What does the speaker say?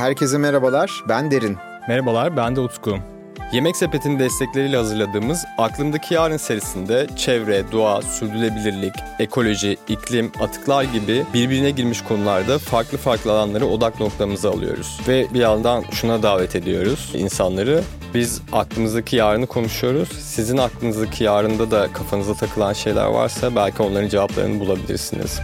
Herkese merhabalar, ben Derin. Merhabalar, ben de Utku. Yemek Sepeti'nin destekleriyle hazırladığımız Aklımdaki Yarın serisinde çevre, doğa, sürdürülebilirlik, ekoloji, iklim, atıklar gibi birbirine girmiş konularda farklı farklı alanları odak noktamıza alıyoruz. Ve bir yandan şuna davet ediyoruz insanları. Biz aklımızdaki yarını konuşuyoruz. Sizin aklınızdaki yarında da kafanıza takılan şeyler varsa belki onların cevaplarını bulabilirsiniz.